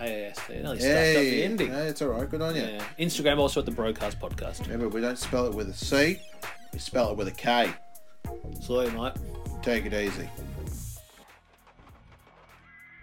K A S T. Nearly stuffed up the Hey, ending. no, it's all right. Good on you. Yeah. Instagram also at the Brokast Podcast. Remember, we don't spell it with a C. We spell it with a K. So, mate. Take it easy.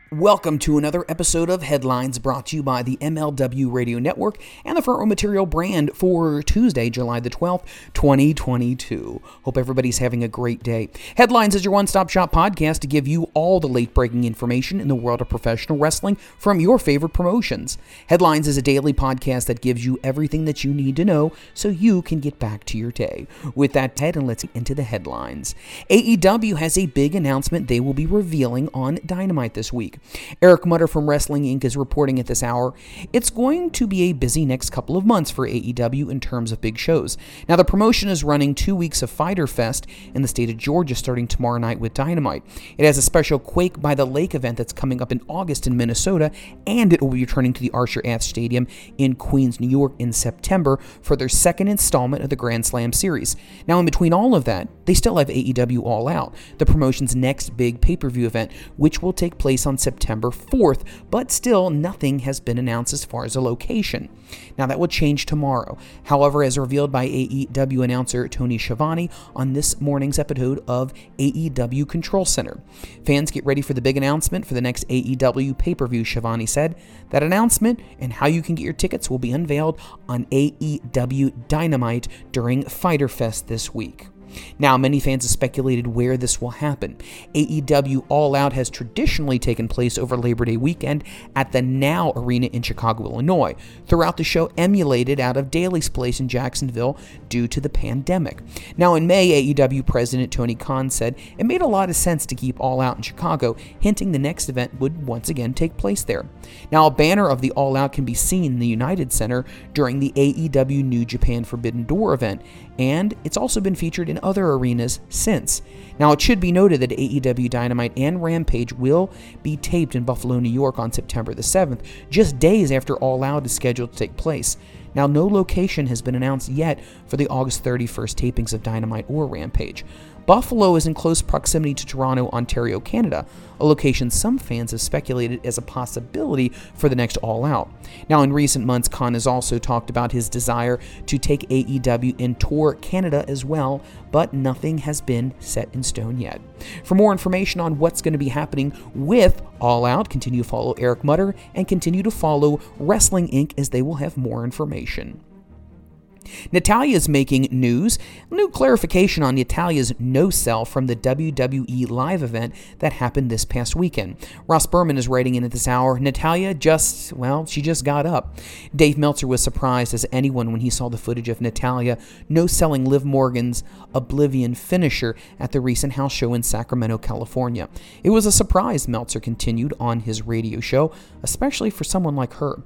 Welcome to another episode of Headlines brought to you by the MLW Radio Network and the Front Row Material brand for Tuesday, July the 12th, 2022. Hope everybody's having a great day. Headlines is your one stop shop podcast to give you all the late breaking information in the world of professional wrestling from your favorite promotions. Headlines is a daily podcast that gives you everything that you need to know so you can get back to your day. With that said, and let's get into the headlines. AEW has a big announcement they will be revealing on Dynamite this week. Eric Mutter from Wrestling Inc. is reporting at this hour. It's going to be a busy next couple of months for AEW in terms of big shows. Now, the promotion is running two weeks of Fighter Fest in the state of Georgia starting tomorrow night with Dynamite. It has a special Quake by the Lake event that's coming up in August in Minnesota, and it will be returning to the Arthur Ashe Stadium in Queens, New York in September for their second installment of the Grand Slam series. Now, in between all of that, they still have AEW All Out, the promotion's next big pay per view event, which will take place on September 4th, but still nothing has been announced as far as a location. Now, that will change tomorrow. However, as revealed by AEW announcer Tony Schiavone on this morning's episode of AEW Control Center, fans get ready for the big announcement for the next AEW pay per view, Schiavone said. That announcement and how you can get your tickets will be unveiled on AEW Dynamite during Fighter Fest this week. Now, many fans have speculated where this will happen. AEW All Out has traditionally taken place over Labor Day weekend at the Now Arena in Chicago, Illinois, throughout the show emulated out of Daily's Place in Jacksonville due to the pandemic. Now, in May, AEW President Tony Khan said it made a lot of sense to keep All Out in Chicago, hinting the next event would once again take place there. Now, a banner of the All Out can be seen in the United Center during the AEW New Japan Forbidden Door event, and it's also been featured in other arenas since. Now, it should be noted that AEW Dynamite and Rampage will be taped in Buffalo, New York on September the 7th, just days after All Out is scheduled to take place. Now, no location has been announced yet for the August 31st tapings of Dynamite or Rampage. Buffalo is in close proximity to Toronto, Ontario, Canada, a location some fans have speculated as a possibility for the next All Out. Now, in recent months, Khan has also talked about his desire to take AEW and tour Canada as well, but nothing has been set in stone yet. For more information on what's going to be happening with All Out, continue to follow Eric Mutter and continue to follow Wrestling Inc. as they will have more information. Natalya is making news. New clarification on Natalya's no sell from the WWE live event that happened this past weekend. Ross Berman is writing in at this hour Natalya just, well, she just got up. Dave Meltzer was surprised as anyone when he saw the footage of Natalya no selling Liv Morgan's Oblivion finisher at the recent house show in Sacramento, California. It was a surprise, Meltzer continued on his radio show, especially for someone like her.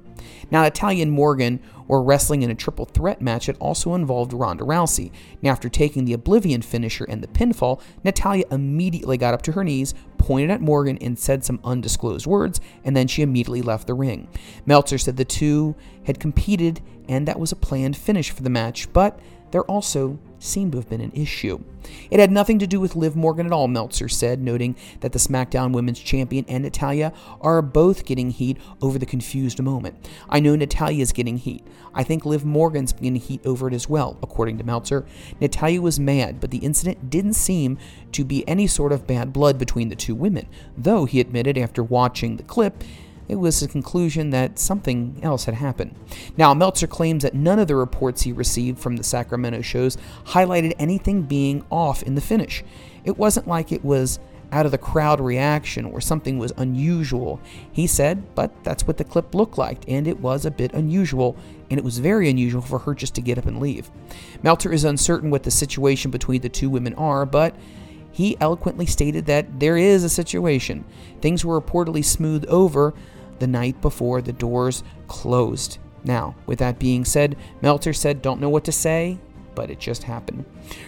Now, Natalya and Morgan were wrestling in a triple threat match that also involved Ronda Rousey. Now, after taking the Oblivion finisher and the pinfall, Natalya immediately got up to her knees, pointed at Morgan, and said some undisclosed words, and then she immediately left the ring. Meltzer said the two had competed and that was a planned finish for the match, but they're also seemed to have been an issue. It had nothing to do with Liv Morgan at all, Meltzer said, noting that the SmackDown Women's Champion and Natalya are both getting heat over the confused moment. I know Natalya is getting heat. I think Liv Morgan's getting heat over it as well, according to Meltzer. Natalya was mad, but the incident didn't seem to be any sort of bad blood between the two women, though he admitted after watching the clip it was a conclusion that something else had happened. Now, Meltzer claims that none of the reports he received from the Sacramento shows highlighted anything being off in the finish. It wasn't like it was out of the crowd reaction or something was unusual. He said, but that's what the clip looked like, and it was a bit unusual, and it was very unusual for her just to get up and leave. Meltzer is uncertain what the situation between the two women are, but he eloquently stated that there is a situation. Things were reportedly smoothed over the night before the doors closed. Now, with that being said, Meltzer said, Don't know what to say, but it just happened.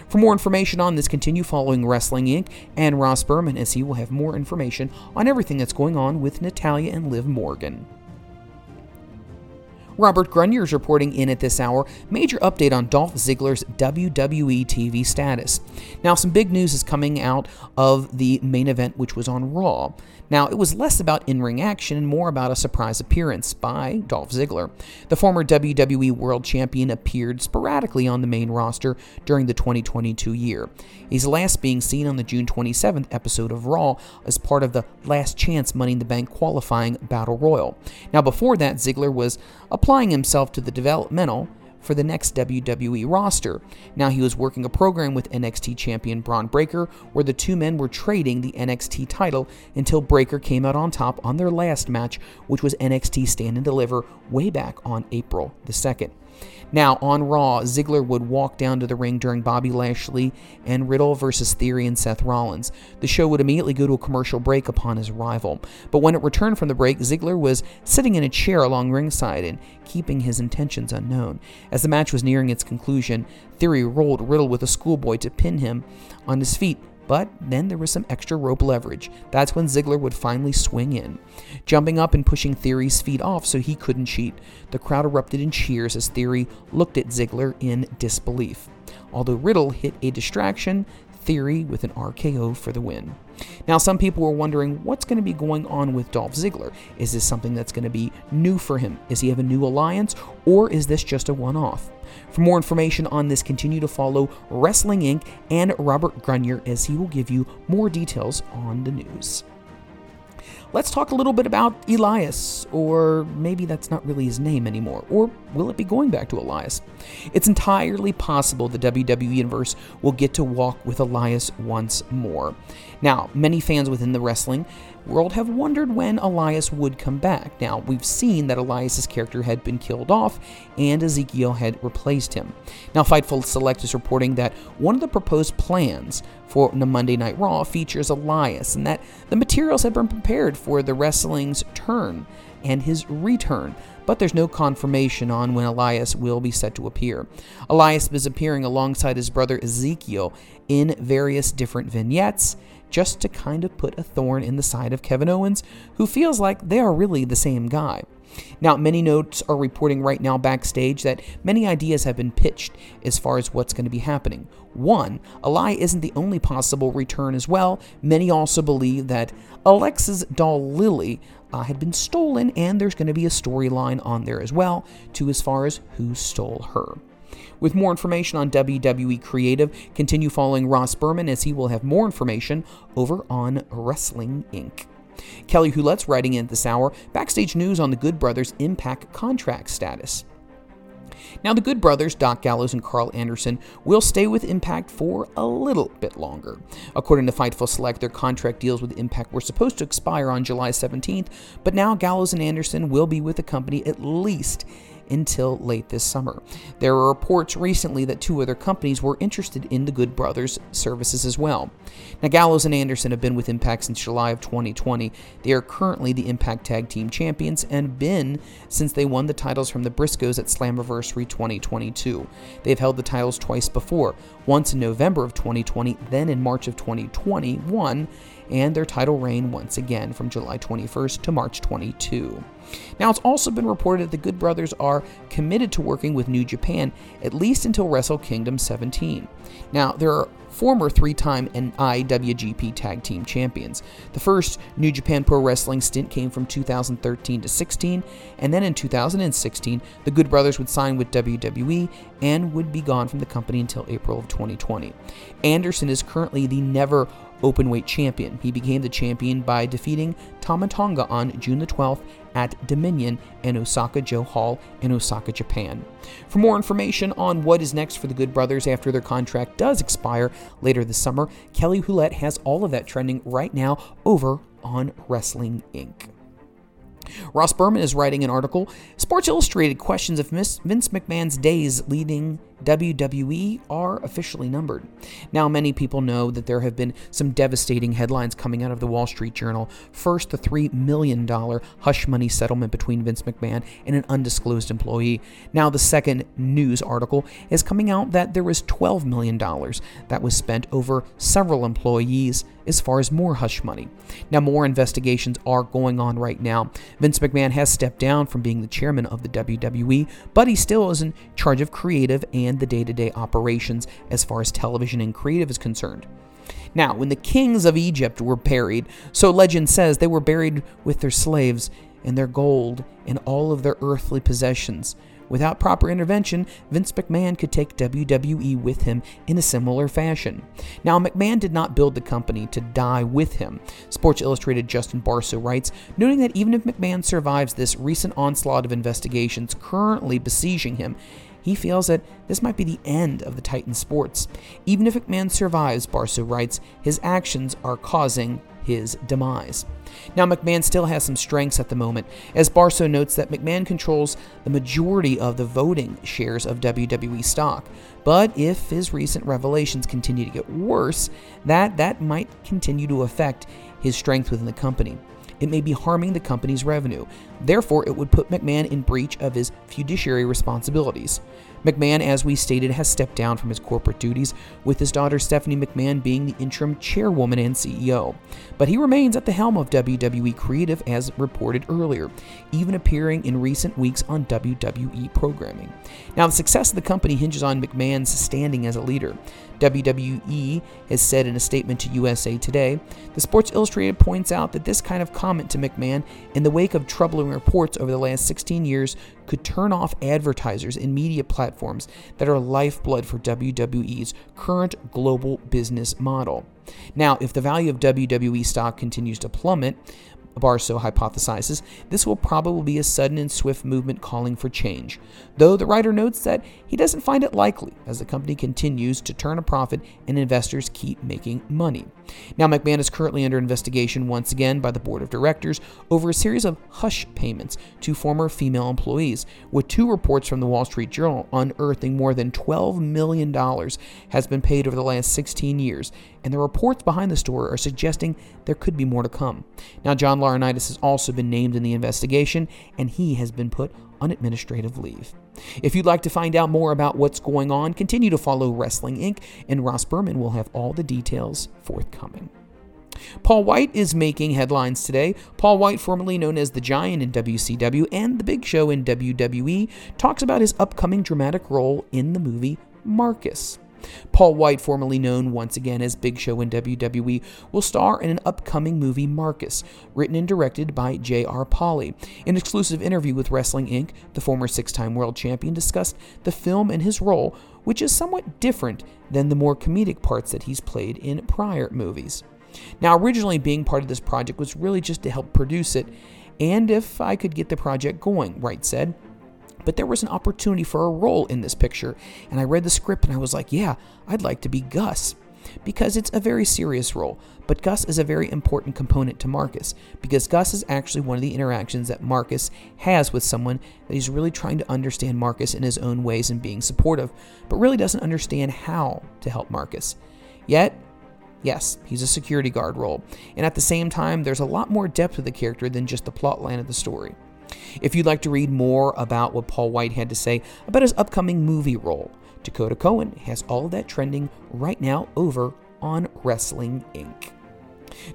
For more information on this, continue following Wrestling Inc. and Ross Berman as he will have more information on everything that's going on with Natalya and Liv Morgan. Robert Gunier is reporting in at this hour. Major update on Dolph Ziggler's WWE TV status. Now, some big news is coming out of the main event, which was on Raw. Now, it was less about in ring action and more about a surprise appearance by Dolph Ziggler. The former WWE World Champion appeared sporadically on the main roster during the 2022 year. He's last being seen on the June 27th episode of Raw as part of the Last Chance Money in the Bank qualifying Battle Royal. Now, before that, Ziggler was applying himself to the developmental for the next WWE roster. Now he was working a program with NXT champion Bron Breakker where the two men were trading the NXT title until Breakker came out on top on their last match, which was NXT Stand and Deliver way back on April the 2nd. Now, on Raw, Ziggler would walk down to the ring during Bobby Lashley and Riddle versus Theory and Seth Rollins. The show would immediately go to a commercial break upon his arrival. But when it returned from the break, Ziggler was sitting in a chair along ringside and keeping his intentions unknown. As the match was nearing its conclusion, Theory rolled Riddle with a schoolboy to pin him on his feet but then there was some extra rope leverage. That's when Ziggler would finally swing in, jumping up and pushing Theory's feet off so he couldn't cheat. The crowd erupted in cheers as Theory looked at Ziggler in disbelief. Although Riddle hit a distraction, Theory with an RKO for the win. Now, some people were wondering what's going to be going on with Dolph Ziggler. Is this something that's going to be new for him? Is he have a new alliance, or is this just a one off? For more information on this, continue to follow Wrestling Inc. and Robert Gunier as he will give you more details on the news. Let's talk a little bit about Elias, or maybe that's not really his name anymore, or will it be going back to Elias? It's entirely possible the WWE Universe will get to walk with Elias once more. Now, many fans within the wrestling world have wondered when Elias would come back. Now, we've seen that Elias's character had been killed off and Ezekiel had replaced him. Now, Fightful Select is reporting that one of the proposed plans for the Monday Night Raw features Elias and that the materials have been prepared for the wrestling's turn and his return, but there's no confirmation on when Elias will be set to appear. Elias is appearing alongside his brother Ezekiel in various different vignettes just to kind of put a thorn in the side of Kevin Owens, who feels like they are really the same guy. Now, many notes are reporting right now backstage that many ideas have been pitched as far as what's going to be happening. One, Eli isn't the only possible return as well. Many also believe that Alexa's doll Lily uh, had been stolen, and there's going to be a storyline on there as well, to as far as who stole her. With more information on WWE Creative, continue following Ross Berman as he will have more information over on Wrestling Inc. Kelly Hulette's writing in at this hour backstage news on the Good Brothers Impact contract status. Now, the Good Brothers, Doc Gallows and Karl Anderson, will stay with Impact for a little bit longer. According to Fightful Select, their contract deals with Impact were supposed to expire on July 17th, but now Gallows and Anderson will be with the company at least until late this summer. There were reports recently that two other companies were interested in the Good Brothers services as well. Now, Gallows and Anderson have been with Impact since July of 2020. They are currently the Impact Tag Team Champions and been since they won the titles from the Briscoes at Slammiversary 2022. They've held the titles twice before, once in November of 2020, then in March of 2021 and their title reign once again from July 21st to March 22. Now, it's also been reported that the Good Brothers are committed to working with New Japan at least until Wrestle Kingdom 17. Now, there are former three time IWGP Tag Team Champions. The first New Japan Pro Wrestling stint came from 2013 to 16, and then in 2016, the Good Brothers would sign with WWE and would be gone from the company until April of 2020. Anderson is currently the never openweight champion. He became the champion by defeating Tama Tonga on June the 12th at Dominion in Osaka-jo Hall in Osaka, Japan. For more information on what is next for the Good Brothers after their contract does expire later this summer, Kelly Hulett has all of that trending right now over on Wrestling Inc. Ross Berman is writing an article. Sports Illustrated questions if Vince McMahon's days leading WWE are officially numbered. Now, many people know that there have been some devastating headlines coming out of the Wall Street Journal. First, the $3 million hush money settlement between Vince McMahon and an undisclosed employee. Now, the second news article is coming out that there was $12 million that was spent over several employees as far as more hush money. Now, more investigations are going on right now. Vince McMahon has stepped down from being the chairman of the WWE, but he still is in charge of creative and the day to day operations as far as television and creative is concerned. Now, when the kings of Egypt were buried, so legend says they were buried with their slaves and their gold and all of their earthly possessions. Without proper intervention, Vince McMahon could take WWE with him in a similar fashion. Now, McMahon did not build the company to die with him. Sports Illustrated Justin Barrasso writes, noting that even if McMahon survives this recent onslaught of investigations currently besieging him, he feels that this might be the end of the Titan sports. Even if McMahon survives, Barrasso writes, his actions are causing his demise. Now, McMahon still has some strengths at the moment, as Barrasso notes that McMahon controls the majority of the voting shares of WWE stock. But if his recent revelations continue to get worse, that, that might continue to affect his strength within the company it may be harming the company's revenue. Therefore, it would put McMahon in breach of his fiduciary responsibilities. McMahon, as we stated, has stepped down from his corporate duties, with his daughter Stephanie McMahon being the interim chairwoman and CEO. But he remains at the helm of WWE Creative, as reported earlier, even appearing in recent weeks on WWE programming. Now, the success of the company hinges on McMahon's standing as a leader. WWE has said in a statement to USA Today. The Sports Illustrated points out that this kind of comment to McMahon, in the wake of troubling reports over the last 16 years, could turn off advertisers and media platforms that are lifeblood for WWE's current global business model. Now, if the value of WWE stock continues to plummet, Barrasso hypothesizes, this will probably be a sudden and swift movement calling for change, though the writer notes that he doesn't find it likely as the company continues to turn a profit and investors keep making money. Now, McMahon is currently under investigation once again by the board of directors over a series of hush payments to former female employees, with two reports from the Wall Street Journal unearthing more than $12 million has been paid over the last 16 years, and the reports behind the story are suggesting there could be more to come. Now, John Laurinaitis has also been named in the investigation, and he has been put on administrative leave. If you'd like to find out more about what's going on, continue to follow Wrestling Inc., and Ross Berman will have all the details forthcoming. Paul White is making headlines today. Paul White, formerly known as the Giant in WCW and the Big Show in WWE, talks about his upcoming dramatic role in the movie Marcus. Paul White, formerly known once again as Big Show in WWE, will star in an upcoming movie Marcus, written and directed by J.R. In an exclusive interview with Wrestling Inc., the former six time world champion discussed the film and his role, which is somewhat different than the more comedic parts that he's played in prior movies. Now, originally being part of this project was really just to help produce it, and if I could get the project going, White said. But there was an opportunity for a role in this picture. And I read the script and I was like, yeah, I'd like to be Gus. Because it's a very serious role, but Gus is a very important component to Marcus, because Gus is actually one of the interactions that Marcus has with someone that he's really trying to understand Marcus in his own ways and being supportive, but really doesn't understand how to help Marcus. Yet, Yes, he's a security guard role, and at the same time, there's a lot more depth to the character than just the plotline of the story. If you'd like to read more about what Paul White had to say about his upcoming movie role, Dakota Cohen has all that trending right now over on Wrestling Inc.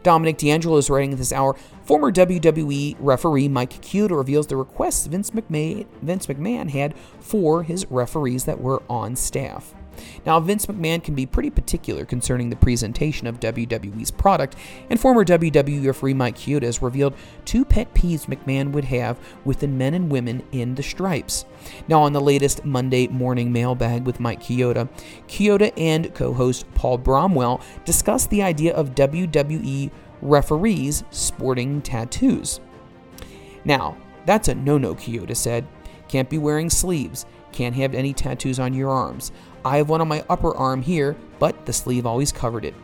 Dominic D'Angelo is writing this hour. Former WWE referee Mike Chioda reveals the requests Vince McMahon, Vince McMahon had for his referees that were on staff. Now, Vince McMahon can be pretty particular concerning the presentation of WWE's product, and former WWE referee Mike Chioda has revealed two pet peeves McMahon would have with the men and women in the stripes. Now, on the latest Monday morning mailbag with Mike Chioda, Chioda and co host Paul Bromwell discussed the idea of WWE referees sporting tattoos. Now, that's a no no, Chioda said. Can't be wearing sleeves. Can't have any tattoos on your arms. I have one on my upper arm here, but the sleeve always covered it.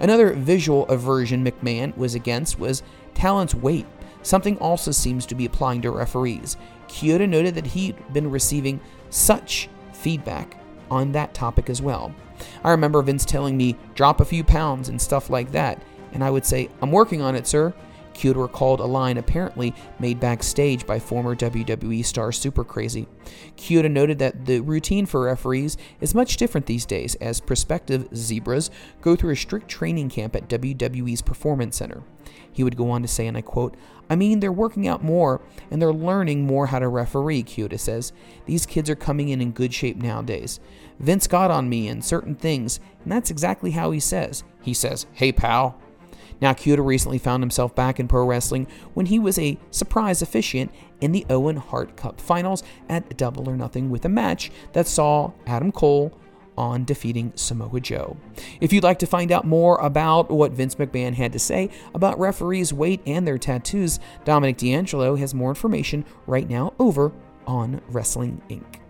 Another visual aversion McMahon was against was talent's weight. Something also seems to be applying to referees. Chioda noted that he'd been receiving such feedback on that topic as well. I remember Vince telling me, drop a few pounds and stuff like that, and I would say, I'm working on it, sir. Chioda recalled a line apparently made backstage by former WWE star Super Crazy. Chioda noted that the routine for referees is much different these days, as prospective zebras go through a strict training camp at WWE's Performance Center. He would go on to say, and I quote, I mean, they're working out more and they're learning more how to referee, Chioda says. These kids are coming in in good shape nowadays. Vince got on me in certain things, and that's exactly how he says. He says, Hey, pal, now, Chioda recently found himself back in pro wrestling when he was a surprise officiant in the Owen Hart Cup finals at Double or Nothing with a match that saw Adam Cole on defeating Samoa Joe. If you'd like to find out more about what Vince McMahon had to say about referees' weight and their tattoos, Dominic D'Angelo has more information right now over on Wrestling Inc.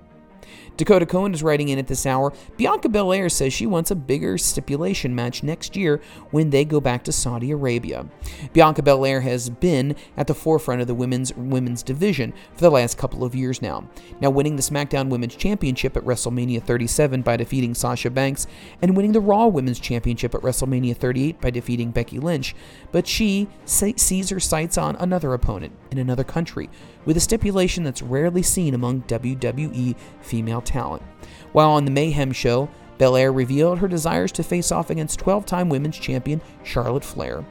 Dakota Cohen is writing in at this hour. Bianca Belair says she wants a bigger stipulation match next year when they go back to Saudi Arabia. Bianca Belair has been at the forefront of the women's women's division for the last couple of years now. Now winning the SmackDown Women's Championship at WrestleMania 37 by defeating Sasha Banks and winning the Raw Women's Championship at WrestleMania 38 by defeating Becky Lynch, but she sees her sights on another opponent in another country with a stipulation that's rarely seen among WWE female talent. While on the Mayhem show, Belair revealed her desires to face off against 12 time women's champion Charlotte Flair.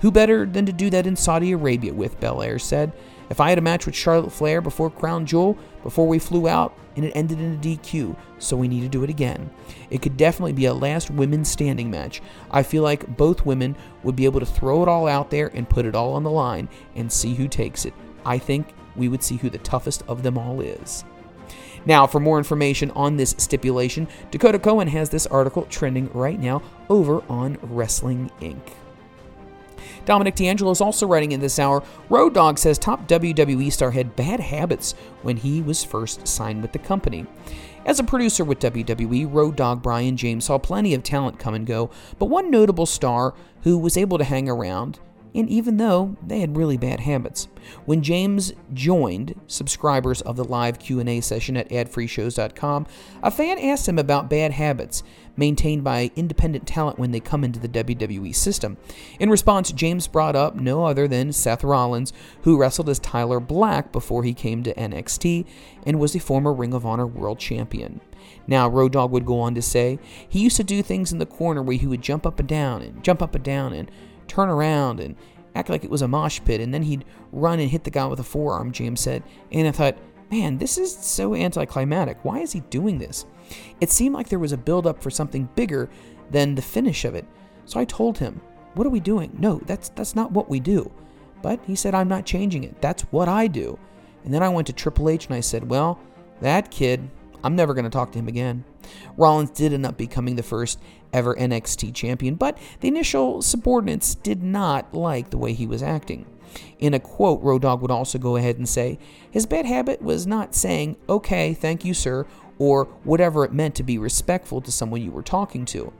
Who better than to do that in Saudi Arabia with, Belair said. If I had a match with Charlotte Flair before Crown Jewel, before we flew out, and it ended in a DQ, so we need to do it again. It could definitely be a last women's standing match. I feel like both women would be able to throw it all out there and put it all on the line and see who takes it. I think we would see who the toughest of them all is. Now, for more information on this stipulation, Dakota Cohen has this article trending right now over on Wrestling Inc. Dominic D'Angelo is also writing in this hour Road Dogg says top WWE star had bad habits when he was first signed with the company. As a producer with WWE, Road Dogg Brian James saw plenty of talent come and go, but one notable star who was able to hang around and even though they had really bad habits. When James joined subscribers of the live Q&A session at adfreeshows.com, a fan asked him about bad habits maintained by independent talent when they come into the WWE system. In response, James brought up no other than Seth Rollins, who wrestled as Tyler Black before he came to NXT and was a former Ring of Honor World Champion. Now, Road Dogg would go on to say, he used to do things in the corner where he would jump up and down and jump up and down and turn around and act like it was a mosh pit, and then he'd run and hit the guy with a forearm, James said. And I thought, man, this is so anticlimactic. Why is he doing this? It seemed like there was a build-up for something bigger than the finish of it. So I told him, What are we doing? No, that's that's not what we do. But he said, I'm not changing it. That's what I do. And then I went to Triple H and I said, Well, that kid, I'm never going to talk to him again. Rollins did end up becoming the first ever NXT champion, but the initial subordinates did not like the way he was acting. In a quote, Road Dogg would also go ahead and say, His bad habit was not saying, okay, thank you, sir, or whatever it meant to be respectful to someone you were talking to.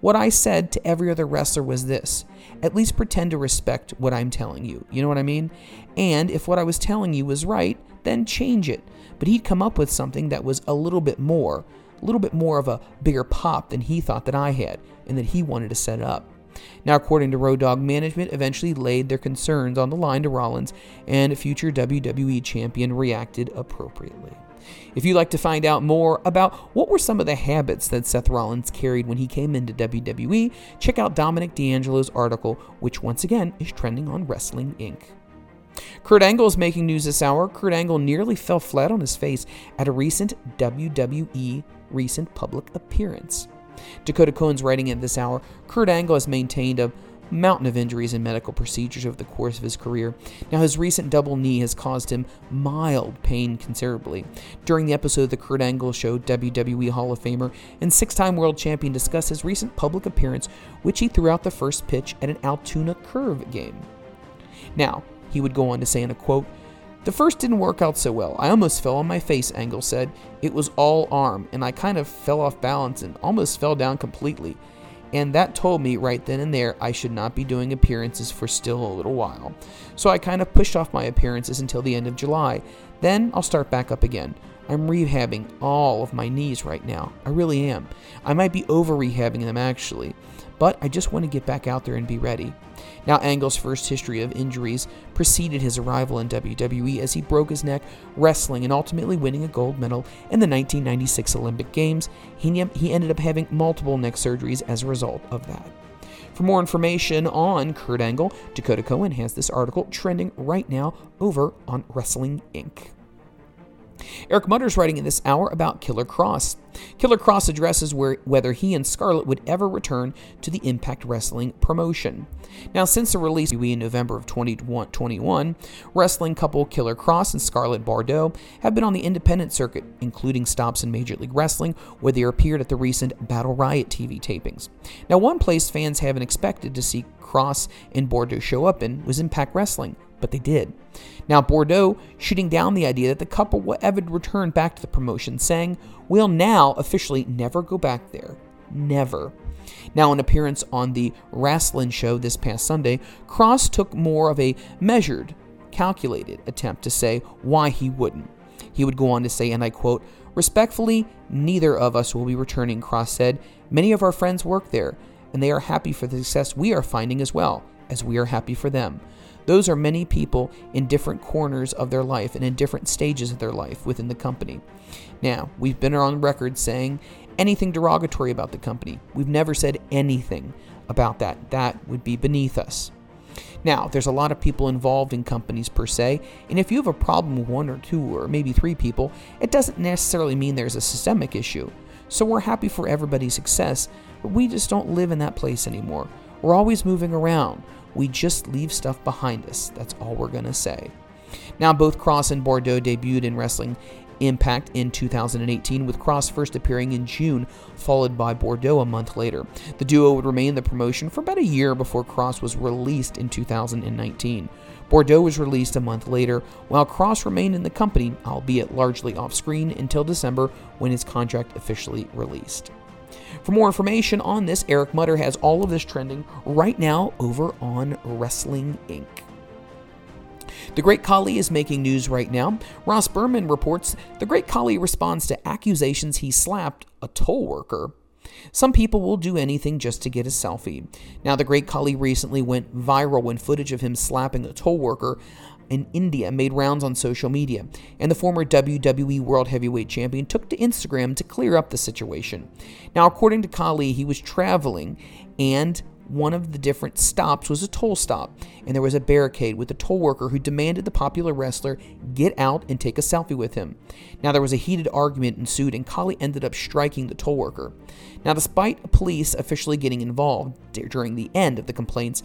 What I said to every other wrestler was this at least pretend to respect what I'm telling you. You know what I mean? And if what I was telling you was right, then change it. But he'd come up with something that was a little bit more, a little bit more of a bigger pop than he thought that I had and that he wanted to set up. Now, according to Road Dogg, management eventually laid their concerns on the line to Rollins, and future WWE champion reacted appropriately. If you'd like to find out more about what were some of the habits that Seth Rollins carried when he came into WWE, check out Dominic D'Angelo's article, which once again is trending on Wrestling Inc. Kurt Angle is making news this hour. Kurt Angle nearly fell flat on his face at a recent WWE recent public appearance. Dakota Cohen's writing at this hour, Kurt Angle has maintained a mountain of injuries and medical procedures over the course of his career. Now, his recent double knee has caused him mild pain considerably. During the episode of The Kurt Angle Show, WWE Hall of Famer and six time world champion discussed his recent public appearance, which he threw out the first pitch at an Altoona Curve game. Now, he would go on to say in a quote, the first didn't work out so well. I almost fell on my face, Angle said. It was all arm, and I kind of fell off balance and almost fell down completely and that told me right then and there I should not be doing appearances for still a little while. So I kind of pushed off my appearances until the end of July. Then I'll start back up again. I'm rehabbing all of my knees right now. I really am. I might be over rehabbing them actually but I just want to get back out there and be ready. Now, Angle's first history of injuries preceded his arrival in WWE as he broke his neck wrestling and ultimately winning a gold medal in the 1996 Olympic Games. He, he ended up having multiple neck surgeries as a result of that. For more information on Kurt Angle, Dakota Cohen has this article trending right now over on Wrestling Inc. Eric Mutter's writing in this hour about Killer Kross. Killer Kross addresses where, whether he and Scarlett would ever return to the Impact Wrestling promotion. Now, since the release in November of 2021, wrestling couple Killer Kross and Scarlett Bordeaux have been on the independent circuit, including stops in Major League Wrestling, where they appeared at the recent Battle Riot TV tapings. Now, one place fans haven't expected to see Kross and Bordeaux show up in was Impact Wrestling, but they did. Now, Bordeaux shooting down the idea that the couple will ever return back to the promotion, saying, We'll now officially never go back there. Never. Now, an appearance on the Wrestling show this past Sunday, Kross took more of a measured, calculated attempt to say why he wouldn't. He would go on to say, and I quote, Respectfully, neither of us will be returning, Kross said. Many of our friends work there, and they are happy for the success we are finding as well, as we are happy for them. Those are many people in different corners of their life and in different stages of their life within the company. Now, we've been on record saying anything derogatory about the company. We've never said anything about that. That would be beneath us. Now, there's a lot of people involved in companies per se, and if you have a problem with one or two or maybe three people, it doesn't necessarily mean there's a systemic issue. So we're happy for everybody's success, but we just don't live in that place anymore. We're always moving around. We just leave stuff behind us. That's all we're going to say. Now, both Kross and Bordeaux debuted in Wrestling Impact in 2018, with Kross first appearing in June, followed by Bordeaux a month later. The duo would remain in the promotion for about a year before Kross was released in 2019. Bordeaux was released a month later, while Kross remained in the company, albeit largely off screen, until December when his contract officially released. For more information on this, Eric Mutter has all of this trending right now over on Wrestling Inc. The Great Khali is making news right now. Ross Berman reports the Great Khali responds to accusations he slapped a toll worker. Some people will do anything just to get a selfie. Now, the Great Khali recently went viral when footage of him slapping a toll worker in India made rounds on social media, and the former WWE World Heavyweight Champion took to Instagram to clear up the situation. Now, according to Khali, he was traveling and one of the different stops was a toll stop, and there was a barricade with a toll worker who demanded the popular wrestler get out and take a selfie with him. Now, there was a heated argument ensued, and Khali ended up striking the toll worker. Now, despite police officially getting involved during the end of the complaints,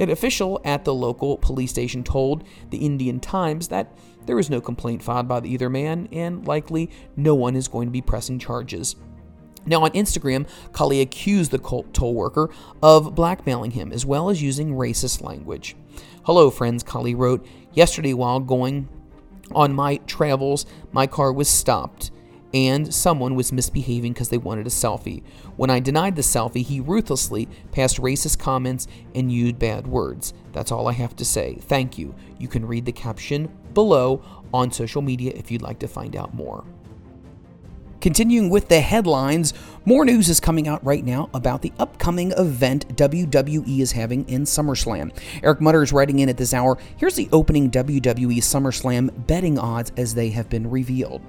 an official at the local police station told the Indian Times that there is no complaint filed by either man and likely no one is going to be pressing charges. Now, on Instagram, Khali accused the cult toll worker of blackmailing him, as well as using racist language. Hello, friends, Khali wrote. Yesterday, while going on my travels, my car was stopped and someone was misbehaving because they wanted a selfie. When I denied the selfie, he ruthlessly passed racist comments and used bad words. That's all I have to say. Thank you. You can read the caption below on social media if you'd like to find out more. Continuing with the headlines, more news is coming out right now about the upcoming event WWE is having in SummerSlam. Eric Mutter is writing in at this hour. Here's the opening WWE SummerSlam betting odds as they have been revealed.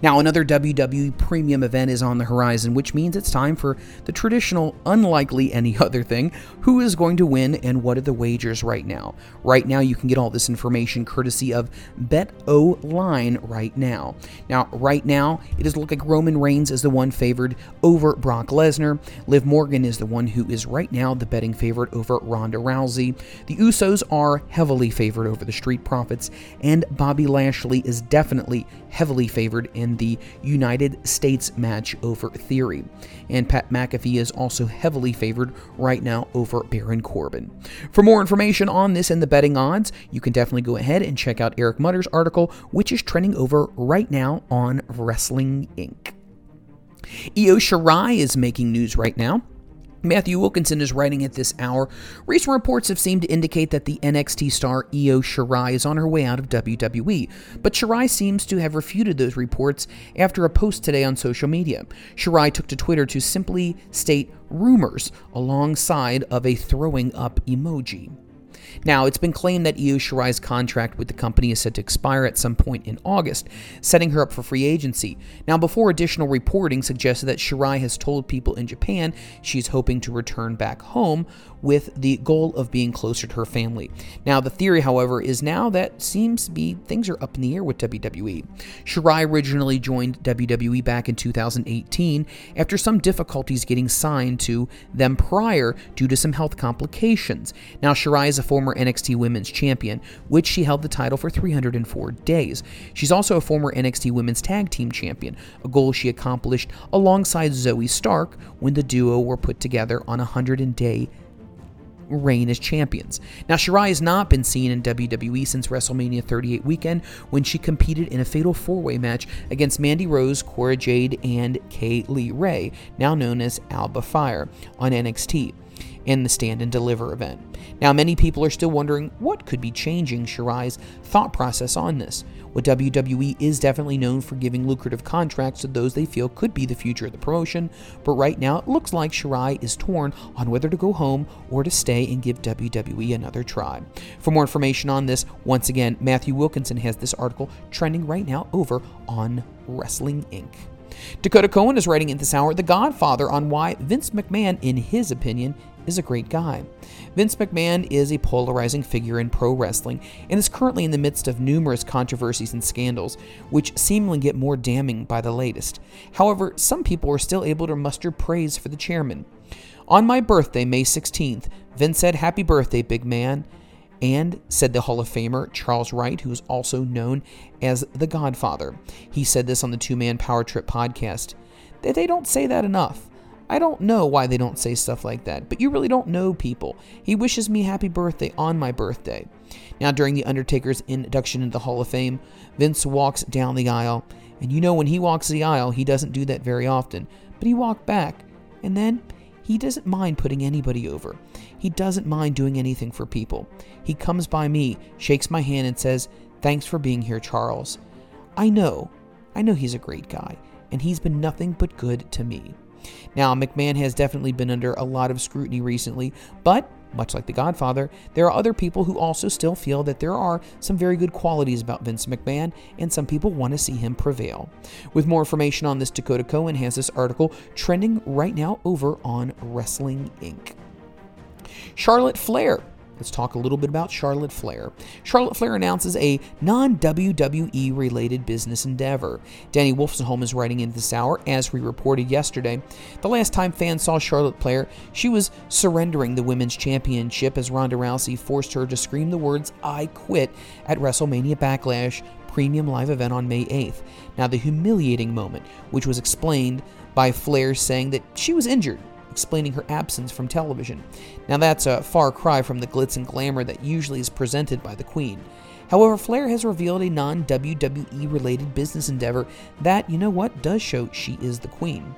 Now, another WWE premium event is on the horizon, which means it's time for the traditional, unlikely any other thing who is going to win and what are the wagers right now. Right now, you can get all this information courtesy of Bet O Line right now. Now, right now, it does look like Roman Reigns is the one favored over Brock Lesnar. Liv Morgan is the one who is right now the betting favorite over Ronda Rousey. The Usos are heavily favored over the Street Profits, and Bobby Lashley is definitely heavily favored in the United States match over Theory. And Pat McAfee is also heavily favored right now over Baron Corbin. For more information on this and the betting odds, you can definitely go ahead and check out Eric Mutter's article, which is trending over right now on Wrestling Inc. Io Shirai is making news right now. Matthew Wilkinson is writing at this hour. Recent reports have seemed to indicate that the NXT star Io Shirai is on her way out of WWE, but Shirai seems to have refuted those reports after a post today on social media. Shirai took to Twitter to simply state rumors alongside of a throwing up emoji. Now, it's been claimed that Io Shirai's contract with the company is set to expire at some point in August, setting her up for free agency. Now, before additional reporting suggested that Shirai has told people in Japan she's hoping to return back home with the goal of being closer to her family. Now, the theory, however, is now that seems to be things are up in the air with WWE. Shirai originally joined WWE back in 2018 after some difficulties getting signed to them prior due to some health complications. Now, Shirai is a former NXT Women's Champion, which she held the title for 304 days. She's also a former NXT Women's Tag Team Champion, a goal she accomplished alongside Zoey Stark when the duo were put together on a 100 day reign as champions. Now, Shirai has not been seen in WWE since WrestleMania 38 weekend when she competed in a fatal four way match against Mandy Rose, Cora Jade, and Kay Lee Ray, now known as Alba Fire, on NXT in the Stand and Deliver event. Now, many people are still wondering what could be changing Shirai's thought process on this. What WWE is definitely known for giving lucrative contracts to those they feel could be the future of the promotion, but right now it looks like Shirai is torn on whether to go home or to stay and give WWE another try. For more information on this, once again, Matthew Wilkinson has this article trending right now over on Wrestling Inc. Dakota Cohen is writing in this hour The Godfather on why Vince McMahon, in his opinion, is a great guy. Vince McMahon is a polarizing figure in pro wrestling and is currently in the midst of numerous controversies and scandals, which seemingly get more damning by the latest. However, some people are still able to muster praise for the chairman. On my birthday, May 16th, Vince said, Happy birthday, big man. And said the Hall of Famer Charles Wright, who is also known as the Godfather. He said this on the Two Man Power Trip podcast. They don't say that enough. I don't know why they don't say stuff like that, but you really don't know people. He wishes me happy birthday on my birthday. Now, during The Undertaker's induction into the Hall of Fame, Vince walks down the aisle, and you know when he walks the aisle, he doesn't do that very often, but he walked back, and then he doesn't mind putting anybody over. He doesn't mind doing anything for people. He comes by me, shakes my hand, and says, Thanks for being here, Charles. I know, I know he's a great guy, and he's been nothing but good to me. Now, McMahon has definitely been under a lot of scrutiny recently, but much like The Godfather, there are other people who also still feel that there are some very good qualities about Vince McMahon, and some people want to see him prevail. With more information on this, Dakota Cohen has this article trending right now over on Wrestling Inc. Charlotte Flair Let's talk a little bit about Charlotte Flair. Charlotte Flair announces a non WWE related business endeavor. Danny Wolfenholm is writing in this hour, as we reported yesterday. The last time fans saw Charlotte Flair, she was surrendering the women's championship as Ronda Rousey forced her to scream the words, I quit, at WrestleMania Backlash premium live event on May 8th. Now, the humiliating moment, which was explained by Flair saying that she was injured, explaining her absence from television. Now, that's a far cry from the glitz and glamour that usually is presented by the Queen. However, Flair has revealed a non WWE related business endeavor that, you know what, does show she is the Queen.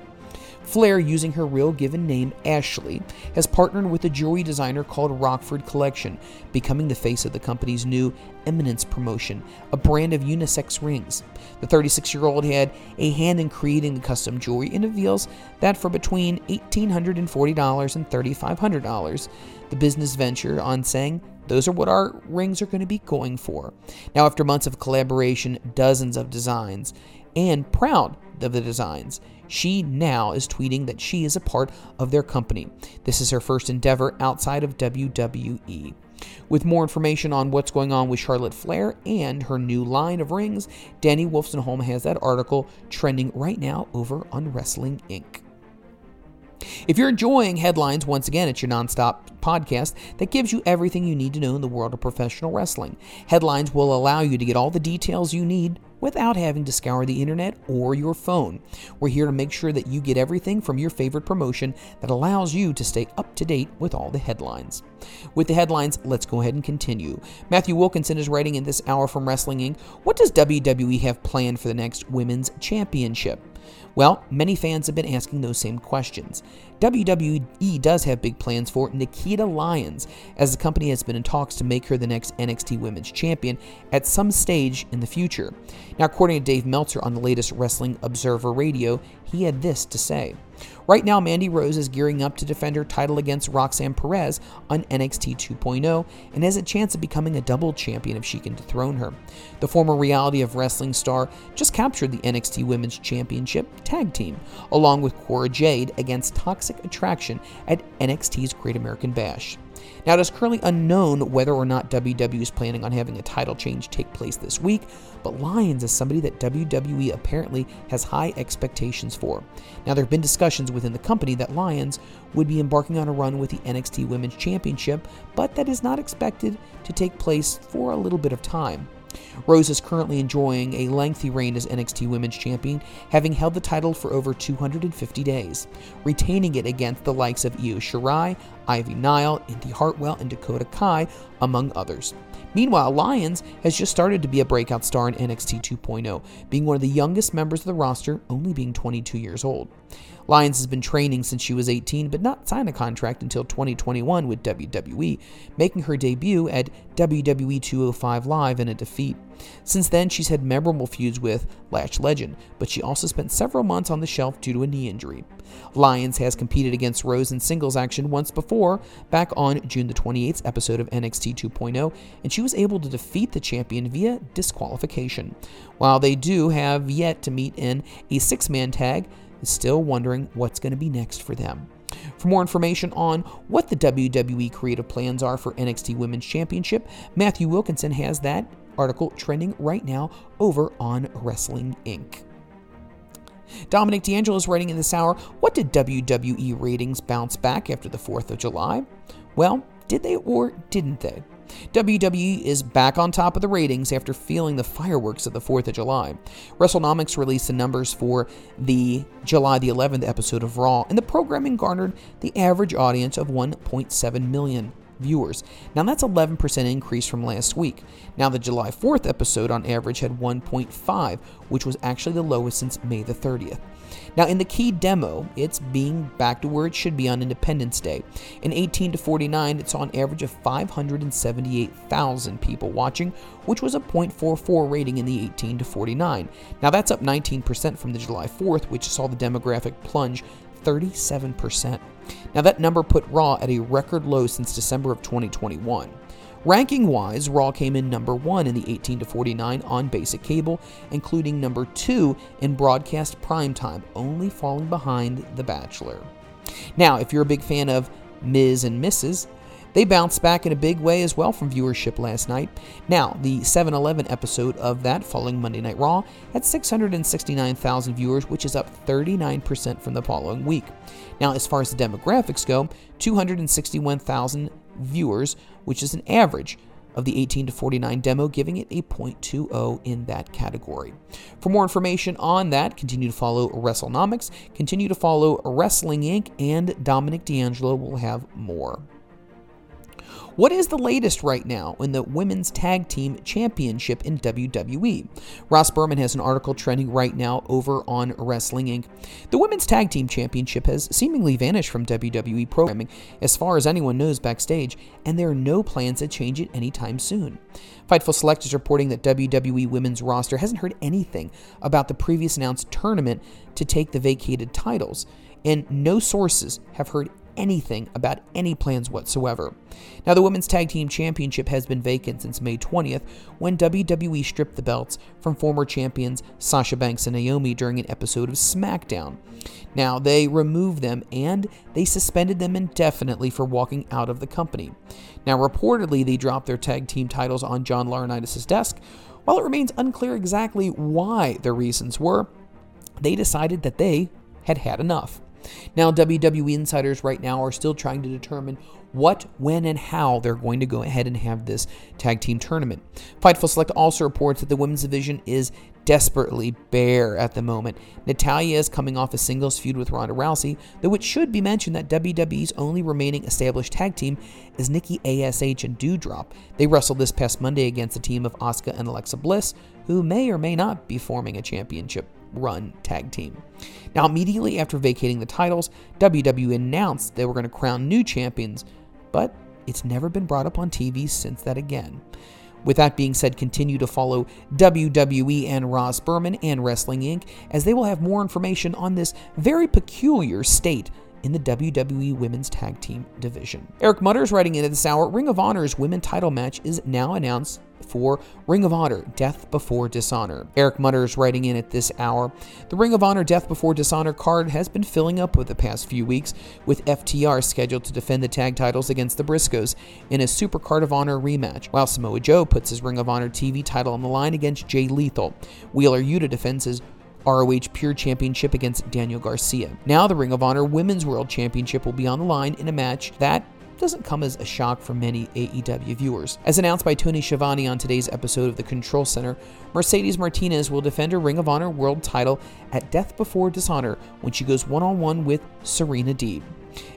Flair, using her real given name, Ashley, has partnered with a jewelry designer called Rockford Collection, becoming the face of the company's new Eminence promotion, a brand of unisex rings. The 36 year old had a hand in creating the custom jewelry and reveals that for between $1,840 and $3,500, the business venture on saying, those are what our rings are going to be going for. Now, after months of collaboration, dozens of designs, and proud of the designs, she now is tweeting that she is a part of their company. This is her first endeavor outside of WWE. With more information on what's going on with Charlotte Flair and her new line of rings, Danny Wolfenholm has that article trending right now over on Wrestling Inc. If you're enjoying headlines, once again, it's your nonstop podcast that gives you everything you need to know in the world of professional wrestling. Headlines will allow you to get all the details you need without having to scour the internet or your phone. We're here to make sure that you get everything from your favorite promotion that allows you to stay up to date with all the headlines. With the headlines, let's go ahead and continue. Matthew Wilkinson is writing in this hour from Wrestling Inc. What does WWE have planned for the next Women's Championship? Well, many fans have been asking those same questions. WWE does have big plans for Nikita Lyons, as the company has been in talks to make her the next NXT Women's Champion at some stage in the future. Now, according to Dave Meltzer on the latest Wrestling Observer Radio, he had this to say. Right now, Mandy Rose is gearing up to defend her title against Roxanne Perez on NXT 2.0 and has a chance of becoming a double champion if she can dethrone her. The former reality of wrestling star just captured the NXT Women's Championship tag team, along with Cora Jade against Toxic Attraction at NXT's Great American Bash. Now, it is currently unknown whether or not WWE is planning on having a title change take place this week, but Lyons is somebody that WWE apparently has high expectations for. Now, there have been discussions within the company that Lyons would be embarking on a run with the NXT Women's Championship, but that is not expected to take place for a little bit of time. Rose is currently enjoying a lengthy reign as NXT Women's Champion, having held the title for over 250 days, retaining it against the likes of Io Shirai, Ivy Nile, Indi Hartwell, and Dakota Kai, among others. Meanwhile, Lyons has just started to be a breakout star in NXT 2.0, being one of the youngest members of the roster, only being 22 years old. Lyons has been training since she was 18, but not signed a contract until 2021 with WWE, making her debut at WWE 205 Live in a defeat. Since then, she's had memorable feuds with Lash Legend, but she also spent several months on the shelf due to a knee injury. Lyons has competed against Rose in singles action once before, back on June the 28th episode of NXT 2.0, and she was able to defeat the champion via disqualification. While they do have yet to meet in a six man tag, is still wondering what's going to be next for them. For more information on what the WWE creative plans are for NXT Women's Championship, Matthew Wilkinson has that article trending right now over on Wrestling Inc. Dominic D'Angelo is writing in this hour What did WWE ratings bounce back after the 4th of July? Well, did they or didn't they? WWE is back on top of the ratings after feeling the fireworks of the 4th of July. WrestleNomics released the numbers for the July the 11th episode of Raw, and the programming garnered the average audience of 1.7 million viewers. Now that's 11% increase from last week. Now the July 4th episode on average had 1.5, which was actually the lowest since May the 30th. Now, in the key demo, it's being back to where it should be on Independence Day. In 18 to 49, it saw an average of 578,000 people watching, which was a 0.44 rating in the 18 to 49. Now, that's up 19% from the July 4th, which saw the demographic plunge 37%. Now, that number put Raw at a record low since December of 2021. Ranking wise, Raw came in number one in the 18 to 49 on basic cable, including number two in broadcast primetime, only falling behind The Bachelor. Now, if you're a big fan of Miz and Mrs., they bounced back in a big way as well from viewership last night. Now, the 7 11 episode of that following Monday Night Raw had 669,000 viewers, which is up 39% from the following week. Now, as far as the demographics go, 261,000 viewers, which is an average of the 18 to 49 demo, giving it a 0.20 in that category. For more information on that, continue to follow WrestleNomics, continue to follow Wrestling Inc., and Dominic D'Angelo will have more. What is the latest right now in the Women's Tag Team Championship in WWE? Ross Berman has an article trending right now over on Wrestling Inc. The Women's Tag Team Championship has seemingly vanished from WWE programming as far as anyone knows backstage, and there are no plans to change it anytime soon. Fightful Select is reporting that WWE women's roster hasn't heard anything about the previous announced tournament to take the vacated titles, and no sources have heard anything about any plans whatsoever. Now, the Women's Tag Team Championship has been vacant since May 20th when WWE stripped the belts from former champions Sasha Banks and Naomi during an episode of SmackDown. Now, they removed them and they suspended them indefinitely for walking out of the company. Now, reportedly, they dropped their tag team titles on John Laurinaitis' desk. While it remains unclear exactly why their reasons were, they decided that they had had enough. Now, WWE insiders right now are still trying to determine what, when, and how they're going to go ahead and have this tag team tournament. Fightful Select also reports that the women's division is desperately bare at the moment. Natalya is coming off a singles feud with Ronda Rousey, though it should be mentioned that WWE's only remaining established tag team is Nikki ASH and Doudrop. They wrestled this past Monday against the team of Asuka and Alexa Bliss, who may or may not be forming a championship run tag team. Now, immediately after vacating the titles, WWE announced they were going to crown new champions, but it's never been brought up on TV since that again. With that being said, continue to follow WWE and Ross Berman and Wrestling Inc., as they will have more information on this very peculiar state in the WWE Women's Tag Team division. Eric Mutters writing into this hour Ring of Honor's women title match is now announced for Ring of Honor Death Before Dishonor. Eric Mutter is writing in at this hour. The Ring of Honor Death Before Dishonor card has been filling up with the past few weeks, with FTR scheduled to defend the tag titles against the Briscoes in a Super Card of Honor rematch, while Samoa Joe puts his Ring of Honor TV title on the line against Jay Lethal. Wheeler Yuta defends his ROH Pure Championship against Daniel Garcia. Now, the Ring of Honor Women's World Championship will be on the line in a match that doesn't come as a shock for many AEW viewers. As announced by Tony Schiavone on today's episode of the Control Center, Mercedes Martinez will defend her Ring of Honor World title at Death Before Dishonor when she goes one on one with Serena Deeb.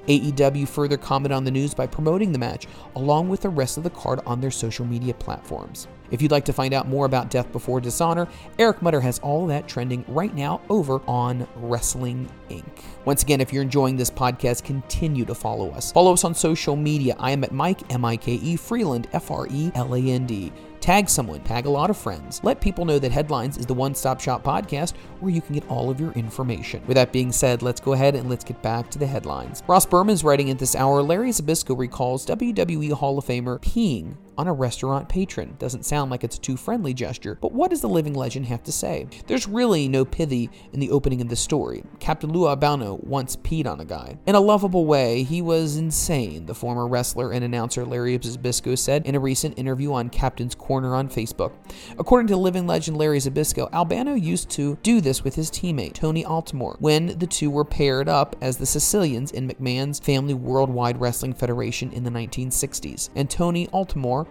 AEW further commented on the news by promoting the match, along with the rest of the card on their social media platforms. If you'd like to find out more about Death Before Dishonor, Eric Mutter has all that trending right now over on Wrestling Inc. Once again, if you're enjoying this podcast, continue to follow us. Follow us on social media. I am at Mike, M I K E, Freeland, F R E L A N D. Tag someone, tag a lot of friends. Let people know that Headlines is the one stop shop podcast where you can get all of your information. With that being said, let's go ahead and let's get back to the headlines. Ross Berman's writing at this hour Larry Zbyszko recalls WWE Hall of Famer peeing on a restaurant patron. Doesn't sound like it's a too friendly gesture, but what does the living legend have to say? There's really no pithy in the opening of the story. Captain Lou Albano once peed on a guy. In a lovable way, he was insane, the former wrestler and announcer Larry Zbyszko said in a recent interview on Captain's Corner on Facebook. According to living legend Larry Zbyszko, Albano used to do this with his teammate, Tony Altomare, when the two were paired up as the Sicilians in McMahon's Family Worldwide Wrestling Federation in the 1960s. And Tony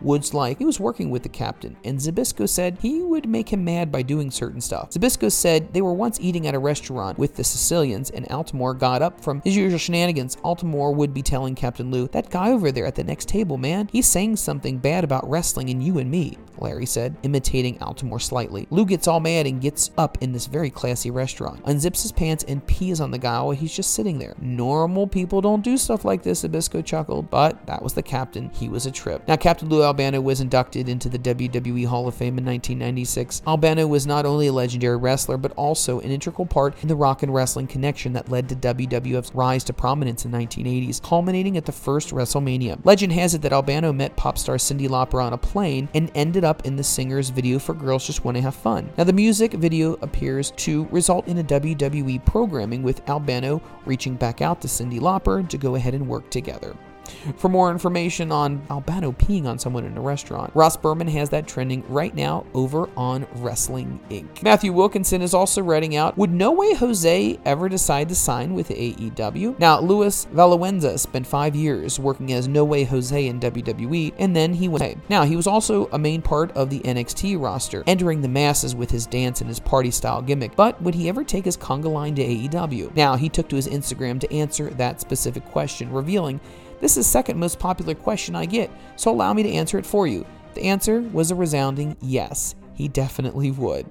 Woods like he was working with the captain, and Zbyszko said he would make him mad by doing certain stuff. Zbyszko said they were once eating at a restaurant with the Sicilians, and Altomare got up from his usual shenanigans. Altomare would be telling Captain Lou, That guy over there at the next table, man, he's saying something bad about wrestling and you and me. Larry said, imitating Altomare slightly. Lou gets all mad and gets up in this very classy restaurant, unzips his pants, and pees on the guy while he's just sitting there. Normal people don't do stuff like this, Zbyszko chuckled, but that was the captain. He was a trip. Now, Captain Lou Albano was inducted into the WWE Hall of Fame in 1996. Albano was not only a legendary wrestler, but also an integral part in the rock and wrestling connection that led to WWF's rise to prominence in the 1980s, culminating at the first WrestleMania. Legend has it that Albano met pop star Cyndi Lauper on a plane and ended up in the singer's video for Girls Just Want to Have Fun. Now, the music video appears to result in a WWE programming with Albano reaching back out to Cyndi Lauper to go ahead and work together. For more information on Albano peeing on someone in a restaurant, Ross Berman has that trending right now over on Wrestling Inc. Matthew Wilkinson is also writing out Would No Way Jose ever decide to sign with AEW? Now, Luis Valenzuela spent five years working as No Way Jose in WWE, and then he went. Now, he was also a main part of the NXT roster, entering the masses with his dance and his party style gimmick. But would he ever take his conga line to AEW? Now, he took to his Instagram to answer that specific question, revealing this is second most popular question I get, so allow me to answer it for you. The answer was a resounding yes, he definitely would.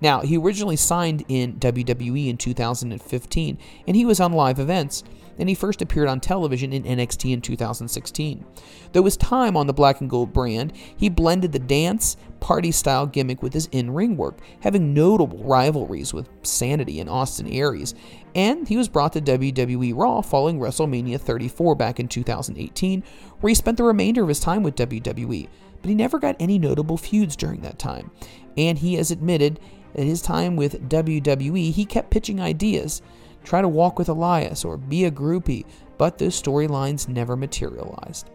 Now, he originally signed in WWE in 2015, and he was on live events, and he first appeared on television in NXT in 2016. Though his time on the Black and Gold brand, he blended the dance, party style gimmick with his in ring work, having notable rivalries with Sanity and Austin Aries. And he was brought to WWE Raw following WrestleMania 34 back in 2018, where he spent the remainder of his time with WWE. But he never got any notable feuds during that time. And he has admitted that his time with WWE, he kept pitching ideas try to walk with Elias, or be a groupie, but those storylines never materialized.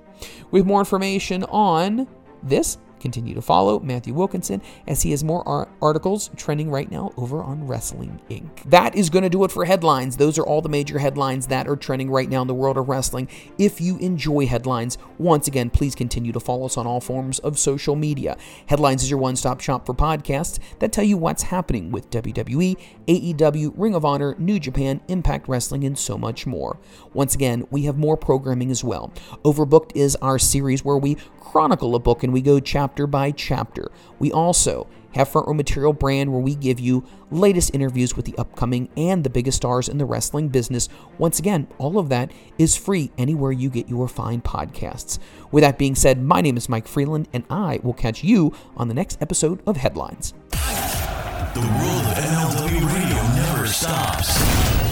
With more information on this, Continue to follow Matthew Wilkinson as he has more ar- articles trending right now over on Wrestling Inc. That is going to do it for headlines. Those are all the major headlines that are trending right now in the world of wrestling. If you enjoy headlines, once again, please continue to follow us on all forms of social media. Headlines is your one stop shop for podcasts that tell you what's happening with WWE, AEW, Ring of Honor, New Japan, Impact Wrestling, and so much more. Once again, we have more programming as well. Overbooked is our series where we chronicle a book and we go chapter by chapter. We also have Front Row Material Brand where we give you latest interviews with the upcoming and the biggest stars in the wrestling business. Once again, all of that is free anywhere you get your fine podcasts. With that being said, my name is Mike Freeland and I will catch you on the next episode of Headlines. The world of MLW radio never stops.